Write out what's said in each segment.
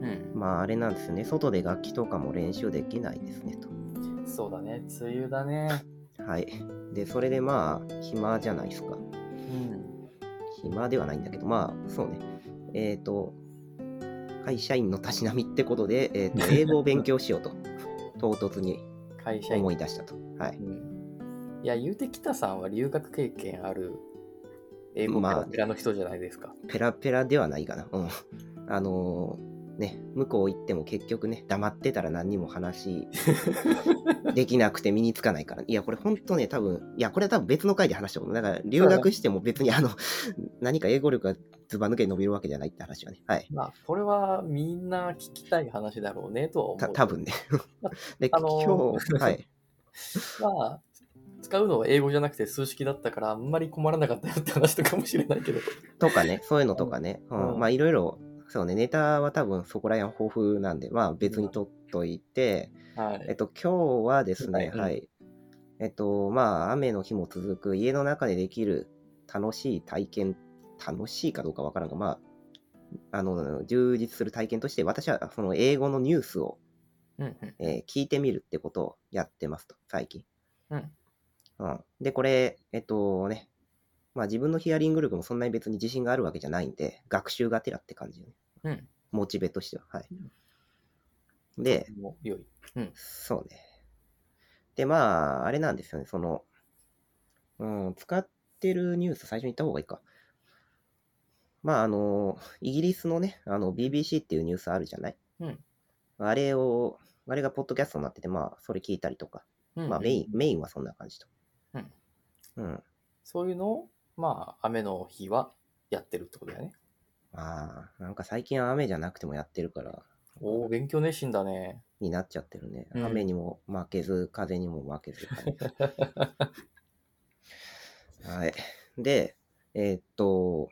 うん。まああれなんですよね、外で楽器とかも練習できないですねと。そうだね。梅雨だね。はい。で、それでまあ暇じゃないですか。うん。暇ではないんだけど、まあそうね。えっ、と、会社員のたしなみってことで、えーと 英語を勉強しようと、唐突に会社員思い出したと。はい。うんいや、言うて北さんは留学経験ある英語ペまあラペラの人じゃないですか。ペラペラではないかな。うん。あのーね、向こう行っても結局ね、黙ってたら何にも話 できなくて身につかないから。いや、これ本当ね、多分、いや、これは多分別の回で話したこと。だから、留学しても別にあの、何か英語力がずば抜けて伸びるわけじゃないって話はね。はい。まあ、これはみんな聞きたい話だろうねとは思う。た多分ね。で、あのー今日、はい。まあ、使うのは英語じゃなくて数式だったから、あんまり困らなかったよって話とかもしれないけど。とかね、そういうのとかね。うんうんまあ、いろいろ、そうね、ネタは多分そこら辺豊富なんで、まあ別に取っといて、はい。えっと、今日はですね、うんはい。えっと、まあ、雨の日も続く家の中でできる楽しい体験、楽しいかどうかわからんが、まあ、あの、充実する体験として、私はその英語のニュースを、うんうん。えー聞いてみるってことをやってますと、最近。うん。うん。で、これ、えっとね、まあ自分のヒアリング力もそんなに別に自信があるわけじゃないんで、学習がてらって感じよね。うん。モチベとしては。はい。うんで、良い。うん。そうね。で、まあ、あれなんですよね、その、うん、使ってるニュース最初に言った方がいいか。まあ、あの、イギリスのね、あの、BBC っていうニュースあるじゃない？うん。あれを、あれがポッドキャストになってて、まあ、それ聞いたりとか、うんまあ、メイン、メインはそんな感じと。うん。うん。そういうのを、まあ、雨の日はやってるってことだよね。まあ、なんか最近は雨じゃなくてもやってるから、おお、勉強熱心だね。になっちゃってるね。うん雨にも負けず、風にも負けず。はい。で、えーっと、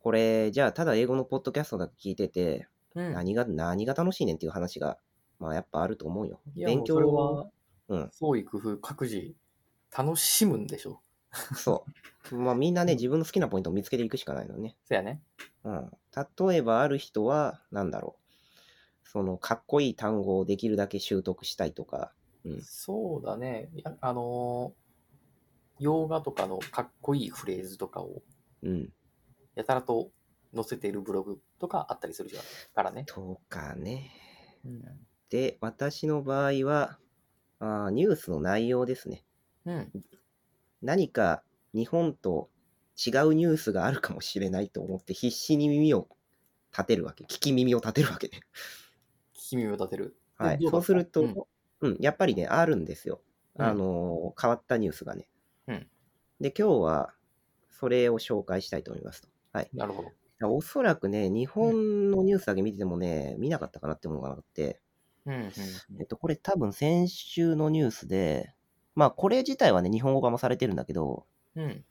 これ、じゃあ、ただ英語のポッドキャストだけ聞いてて、うん。何が、何が楽しいねんっていう話が、まあ、やっぱあると思うよ。いや勉強もうそれは、うん、創意工夫、各自、楽しむんでしょ。そう。まあ、みんなね、自分の好きなポイントを見つけていくしかないのね。そやね。うん。例えば、ある人は、なんだろう。その、かっこいい単語をできるだけ習得したいとか、うん。そうだね。あのー洋画とかのかっこいいフレーズとかをうん。やたらと載せているブログとかあったりするじゃん。からね。とかね。うん。で、私の場合は、あーニュースの内容ですね。うん。何か日本と違うニュースがあるかもしれないと思って必死に耳を立てるわけ。聞き耳を立てるわけね。聞き耳を立てる。はい。そうすると、ううんん、やっぱりね、あるんですよ。うんあのー変わったニュースがね。うんで、今日はそれを紹介したいと思いますと。はい。なるほど。おそらくね、日本のニュースだけ見ててもね、見なかったかなってものがあって、うんうんえっと、これ多分先週のニュースで、まあこれ自体はね、日本語化もされてるんだけど、うん。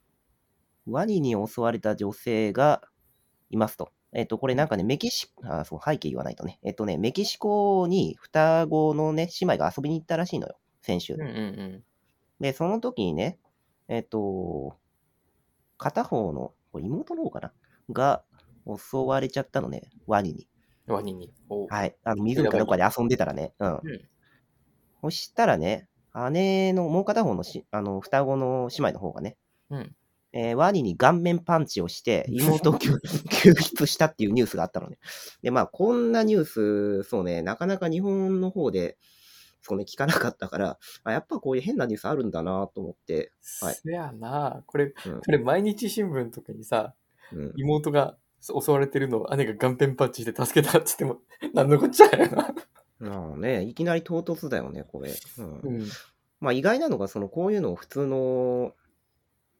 ワニに襲われた女性がいますと。えっと、これなんかね、メキシコ、あ、そう、背景言わないとね。えっとね、メキシコに双子のね、姉妹が遊びに行ったらしいのよ、先週うん。うんうん。で、その時にね、えっと、片方の、これ妹の方かな？が襲われちゃったのね、ワニに。ワニに。おはい。あの、湖かどっかで遊んでたらね。うん。うん。そしたらね、姉のもう片方のしあの双子の姉妹の方がね、うん。えーワニに顔面パンチをして、妹を救 救出したっていうニュースがあったのね。で、まあ、こんなニュース、そうね、なかなか日本の方で、そうね、聞かなかったから、あやっぱこういう変なニュースあるんだなと思って、はいそやな。これ、うんこれ毎日新聞とかにさ、うん、妹が襲われてるのを姉が顔面パンチして助けたって言っても、なんのこっちゃやな。まあね、いきなり唐突だよね、これ。うんうん。まあ意外なのが、そのこういうのを普通の、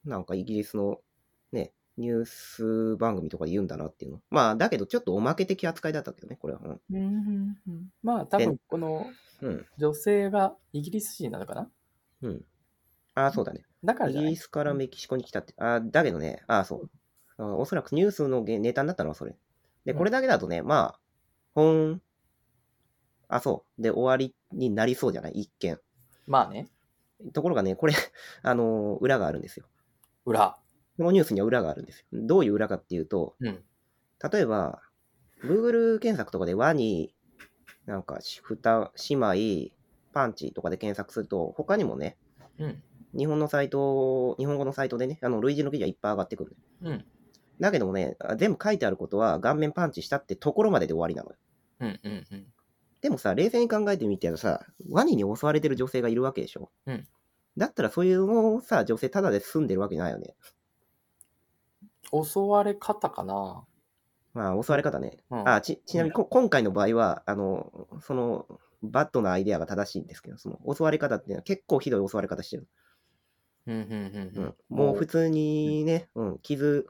なんかイギリスのね、ニュース番組とかで言うんだなっていうの。まあ、だけどちょっとおまけ的扱いだったけどね、これは。うん。うんうんうんまあ多分このうん。女性がイギリス人なのかな？うん。ああ、そうだね。だからイギリスからメキシコに来たって。あーだけどね、ああ、そう。あおそらくニュースのげネタになったのはそれ。で、うんこれだけだとね、まあ、本、あ、そう。で、終わりになりそうじゃない？一見。まあね、ところがね、これ、あのー裏があるんですよ。裏。このニュースには裏があるんですよ。どういう裏かっていうと、うん。例えば、Google 検索とかでワニ、なんか、しふた、姉妹、パンチとかで検索すると、他にもね、うん。日本のサイト、日本語のサイトでね、あの、類似の記事はいっぱい上がってくるのようん。だけどもね、あ全部書いてあることは顔面パンチしたってところまでで終わりなのよ。うん。うん。うん。でもさ、冷静に考えてみてさ、ワニに襲われてる女性がいるわけでしょ？うんだったらそういうのをさ、女性ただで住んでるわけないよね。襲われ方かな？まあ、襲われ方ね。うんあち、ちなみにこ、今回の場合は、あの、その、バッドなアイデアが正しいんですけど、その、襲われ方っていうのは結構ひどい襲われ方してる。うん。うん。う。うんん。もう普通にね、うん、傷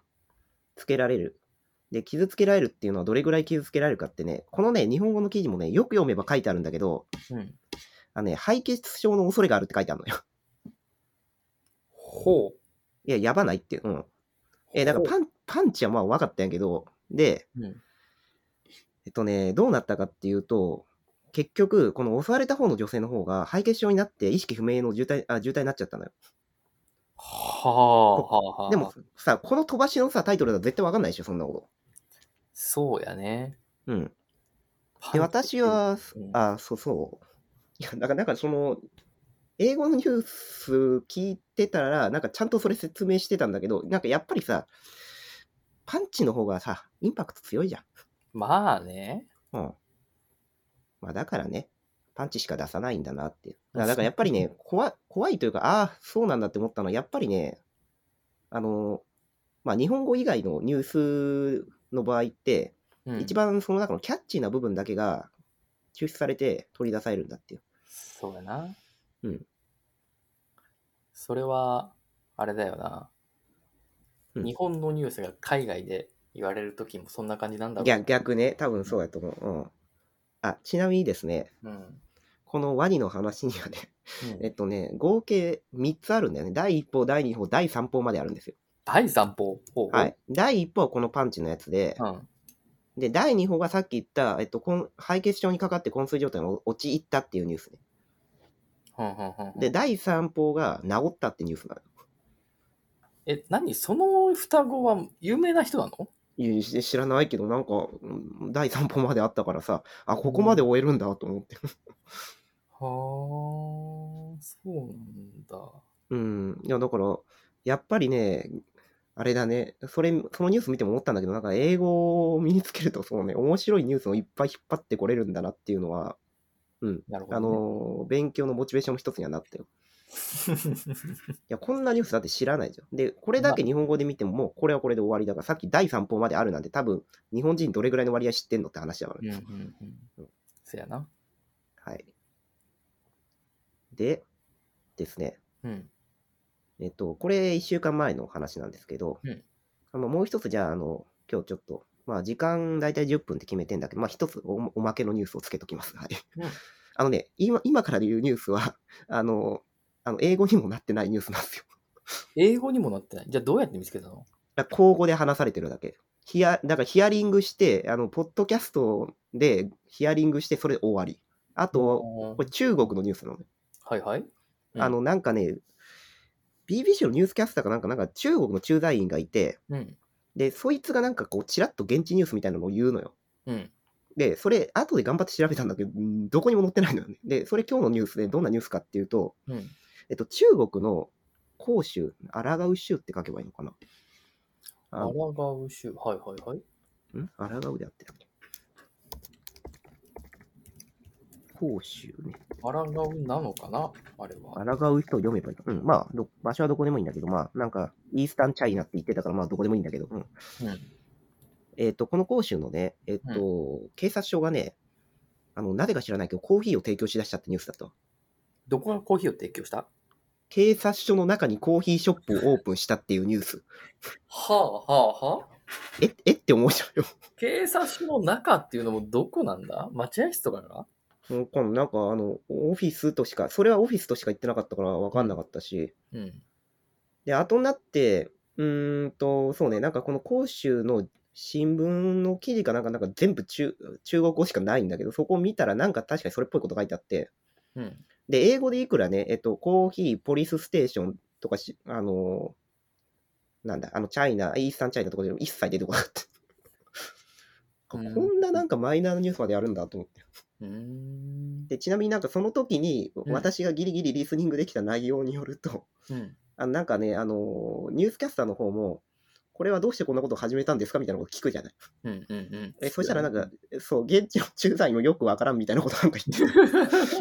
つけられる。で、傷つけられるっていうのはどれぐらい傷つけられるかってね、このね、日本語の記事もね、よく読めば書いてあるんだけど、うん。あのね、敗血症の恐れがあるって書いてあるのよ。ほう。いや、やばないって。うん。え、だからパン、パンチはまあ分かったんやけど、で、うん。えっとね、どうなったかっていうと、結局、この襲われた方の女性の方が敗血症になって意識不明の重体、あ、重体になっちゃったのよ。はあ、はあ、はあ。でも、さ、この飛ばしのさ、タイトルだと絶対分かんないでしょ、そんなこそうやね。と。うん。で、私は、うんあ、そうそう。いや、だから、なんかその、英語のニュース聞いてたら、なんかちゃんとそれ説明してたんだけど、なんかやっぱりさ、パンチの方がさ、インパクト強いじゃん。まあね。うん。まあだからね、パンチしか出さないんだなっていう。だからやっぱりね、怖い、怖いというか、ああ、そうなんだって思ったのは、やっぱりね、あの、まあ日本語以外のニュースの場合って、うん、一番その中のキャッチーな部分だけが抽出されて取り出されるんだっていう。そうやな。うん。それは、あれだよな。うん日本のニュースが海外で言われるときもそんな感じなんだろう。逆逆ね、多分そうやと思う。うん。あ、ちなみにですね、うん。このワニの話にはね、うん えっとね、合計3つあるんだよね。第1報、第2報、第3報まであるんですよ。第3報。はい。。第1報はこのパンチのやつで、うん。で、第2報がさっき言った、えっと、こん敗血症にかかって昏睡状態に陥ったっていうニュースね。で、第3報が治ったってニュースなの。え、何？その双子は有名な人なの？いや知らないけど、なんか、うん第3報まであったからさ、あ、ここまで終えるんだと思って。はあ、そうなんだ。うん。いや、だから、やっぱりね、あれだね、それ、そのニュース見ても思ったんだけど、なんか英語を身につけると、そうね、面白いニュースをいっぱい引っ張ってこれるんだなっていうのは、うん。あなるほど、ね。の、勉強のモチベーションの一つにはなったよ。いや、こんなニュースだって知らないじゃん。で、これだけ日本語で見ても、もうこれはこれで終わりだから、さっき第3報まであるなんて多分、日本人どれぐらいの割合知ってんのって話だからうんうね。んうん。そやな。はい。で、ですね。うん。えっと、これ1週間前の話なんですけど、うんあのもう一つじゃあ、あの、今日ちょっと、まあ時間大体10分って決めてんだけど、まあ一つおおまけのニュースをつけときます。はい。うん あのね、今今から言うニュースは、あの、あの英語にもなってないニュースなんですよ。英語にもなってない？じゃあどうやって見つけたの？口語で話されてるだけ。ヒアだからヒアリングして、あの、ポッドキャストでヒアリングして、それで終わり。あと、これ中国のニュースなのね。はいはい。うんあの、なんかね、BBC のニュースキャスターかなんか、なんか中国の駐在員がいて、うん。で、そいつがなんかこう、ちらっと現地ニュースみたいなのを言うのよ。うん。で、それ、後で頑張って調べたんだけど、うんどこにも載ってないのよね。で、それ今日のニュースでどんなニュースかっていうと、うん。えっと、中国の広州、抗う州って書けばいいのかな？あアラガウ州。はいはいはい。ん？抗うであってたっけ？広州ね。アラガウなのかな？あれは。抗う人を読めばいいの。うん、まあど、場所はどこでもいいんだけど、まあ、なんか、イースタンチャイナって言ってたから、まあ、どこでもいいんだけど、うん。うん。えっ、と、この広州のね、えっ、と、警察署がね、あの、なぜか知らないけど、コーヒーを提供しだしたってニュースだったわ。どこがコーヒーを提供した？警察署の中にコーヒーショップをオープンしたっていうニュース。はあはあはあ？え、えって思うじゃんよ。警察署の中っていうのもどこなんだ？待合室とかがうんこのなんかあの、オフィスとしか、それはオフィスとしか言ってなかったから分かんなかったし。うん。で、後になって、うーんと、そうね、なんかこの広州の新聞の記事かなんか、なんか全部中中国語しかないんだけど、そこを見たらなんか確かにそれっぽいこと書いてあって、うん。で、英語でいくらね、えっと、コーヒー、ポリスステーションとかし、あのーなんだ、あの、チャイナ、イースタンチャイナとかでも一切出てこなかった。こうんんななんかマイナーなニュースまでやるんだと思って。で、ちなみになんかその時にん私がギリギリリスニングできた内容によると、うん。あのなんかね、あのーニュースキャスターの方も、これはどうしてこんなことを始めたんですかみたいなこと聞くじゃない。うんうんうん。え、そしたらなんか、そう、現地の駐在員もよくわからんみたいなことなんか言っ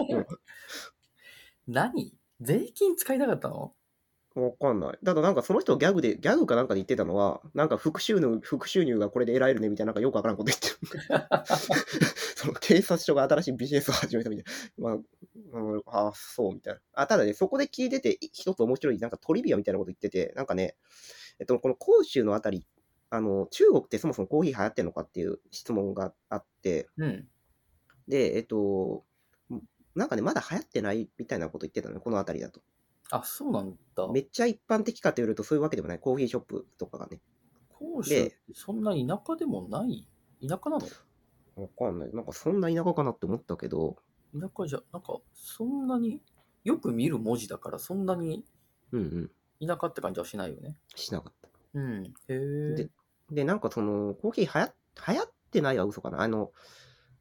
てる。何？税金使いたかったの？わかんない。ただなんかその人ギャグで、ギャグかなんかで言ってたのは、なんか副収入、副収入がこれで得られるねみたいな、なんかよくわからんこと言ってる。その警察署が新しいビジネスを始めたみたいな。まあ、うん、ああ、そうみたいな。あ、ただね、そこで聞いてて、一つ面白い、なんかトリビアみたいなこと言ってて、なんかね、えっと、この広州のあたり、あの、中国ってそもそもコーヒー流行ってんのかっていう質問があって、うん。で、えっと、なんかね、まだ流行ってないみたいなこと言ってたのね、このあたりだと。あ、そうなんだ。めっちゃ一般的かというと、そういうわけでもない。コーヒーショップとかがね。甲州ってそんな田舎でもない？田舎なの？わかんない。なんかそんな田舎かなって思ったけど、田舎じゃ、なんか、そんなに、よく見る文字だから、そんなにうんうん。田舎って感じはしないよね。しなかった。うん。へえで。で、なんかその、コーヒー流行流行ってないは嘘かな。あの、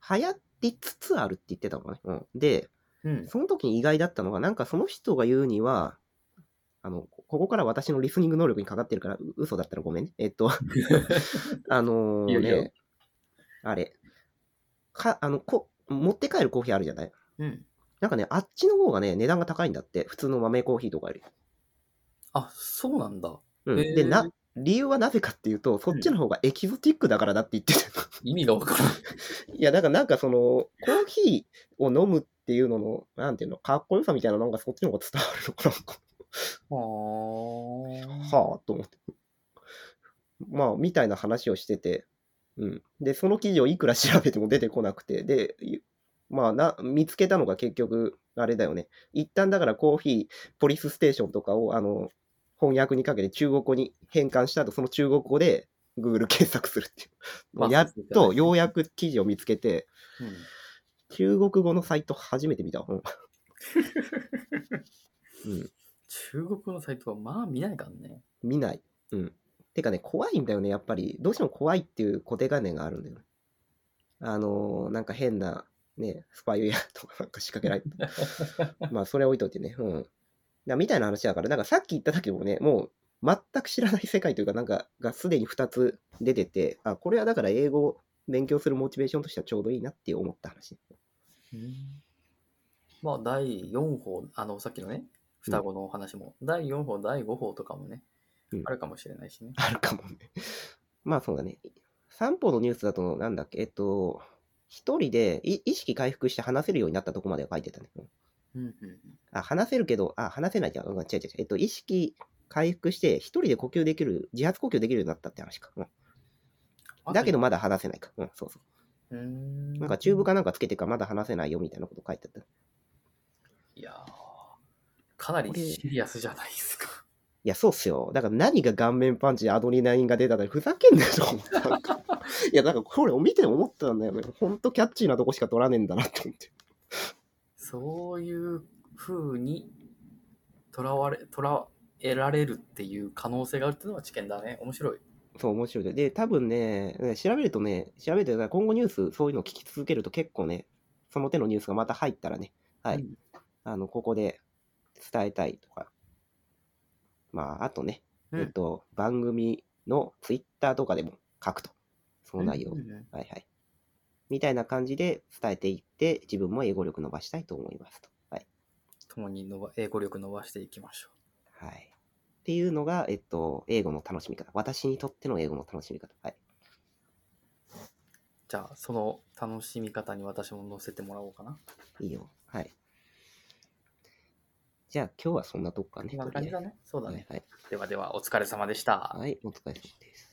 流行りつつあるって言ってたのかね。うん。で、うん。その時に意外だったのが、なんかその人が言うには、あの、ここから私のリスニング能力にかかってるから、う嘘だったらごめんね。えっと、あのね、あれ、か、あの、こ、持って帰るコーヒーあるじゃない？うん。なんかね、あっちの方がね、値段が高いんだって。普通の豆コーヒーとかより。あ、そうなんだ。うん。で、な、理由はなぜかっていうと、そっちの方がエキゾティックだからだって言ってた。意味がわからん。いや、だからなんかその、コーヒーを飲むっていうのの、なんていうの、かっこよさみたいなのがそっちの方が伝わるのかな。ははあ、と思って。まあ、みたいな話をしてて、うん。で、その記事をいくら調べても出てこなくて、で、いまあな、見つけたのが結局、あれだよね。一旦だからコーヒー、ポリスステーションとかを、あの、翻訳にかけて中国語に変換した後、その中国語で Google 検索するっていう。まあやっと、ようやく記事を見つけて、あ。うん。中国語のサイト初めて見たわ。うん うん。中国のサイトはまあ見ないからね。見ない。うん。てかね、怖いんだよね、やっぱり。どうしても怖いっていう固定概念があるんだよね。あのーなんか変な、ね、スパイウェアとかなんか仕掛けられて。まあ、それ置いといてね。うん。だみたいな話だから、なんかさっき言った時もね、もう全く知らない世界というか、なんかがすでに2つ出てて、あ、これはだから英語を勉強するモチベーションとしてはちょうどいいなって思った話。まあ、第4報、あの、さっきのね、双子のお話も、第4報、第5報とかもね、うんあるかもしれないしね。あるかもね。まあそうだね。三歩のニュースだと、なんだっけ、えっと、一人でい意識回復して話せるようになったとこまでは書いてたね。うんうんうんうん。あ、話せるけど、あ、話せないじゃん。うん、違う違う違う。えっと、意識回復して、一人で呼吸できる、自発呼吸できるようになったって話か。うん、だけど、まだ話せないか。うん、そうそうーんう。なんか、チューブかなんかつけてからまだ話せないよみたいなこと書いてあった。いいやーかなりシリアスじゃないですか。や、そうっすよ。だから何が顔面パンチでアドレナリンが出たのにふざけんなよと思って。なんかいや、なんかこれを見て思ったんだよね。ほんとキャッチーなとこしか取らねえんだなって思って。そういう風にとらわれ、とらえられるっていう可能性があるっていうのは知見だね。面白い。そう、面白いで。で、多分ね、ね調べるとね、調べて、今後ニュース、そういうのを聞き続けると結構ね、その手のニュースがまた入ったらね、はい、うんあの、ここで伝えたいとか、まあ、あとね、うんえっと、番組のツイッターとかでも書くと。その内容うんはいはい。みたいな感じで伝えていって、自分も英語力伸ばしたいと思いますと。はい。共に伸ば英語力伸ばしていきましょはい。っていうのが、えっと、英語の楽しみ方。私にとっての英語の楽しみ方。はい。う。じゃあ、その楽しみ方に私も乗せてもらおうかな。いいよ。はい。じゃあ今日はそんなとこかね。こんな感じだね。そうだね。はい。ではでは、お疲れ様でした。はい、お疲れ様です。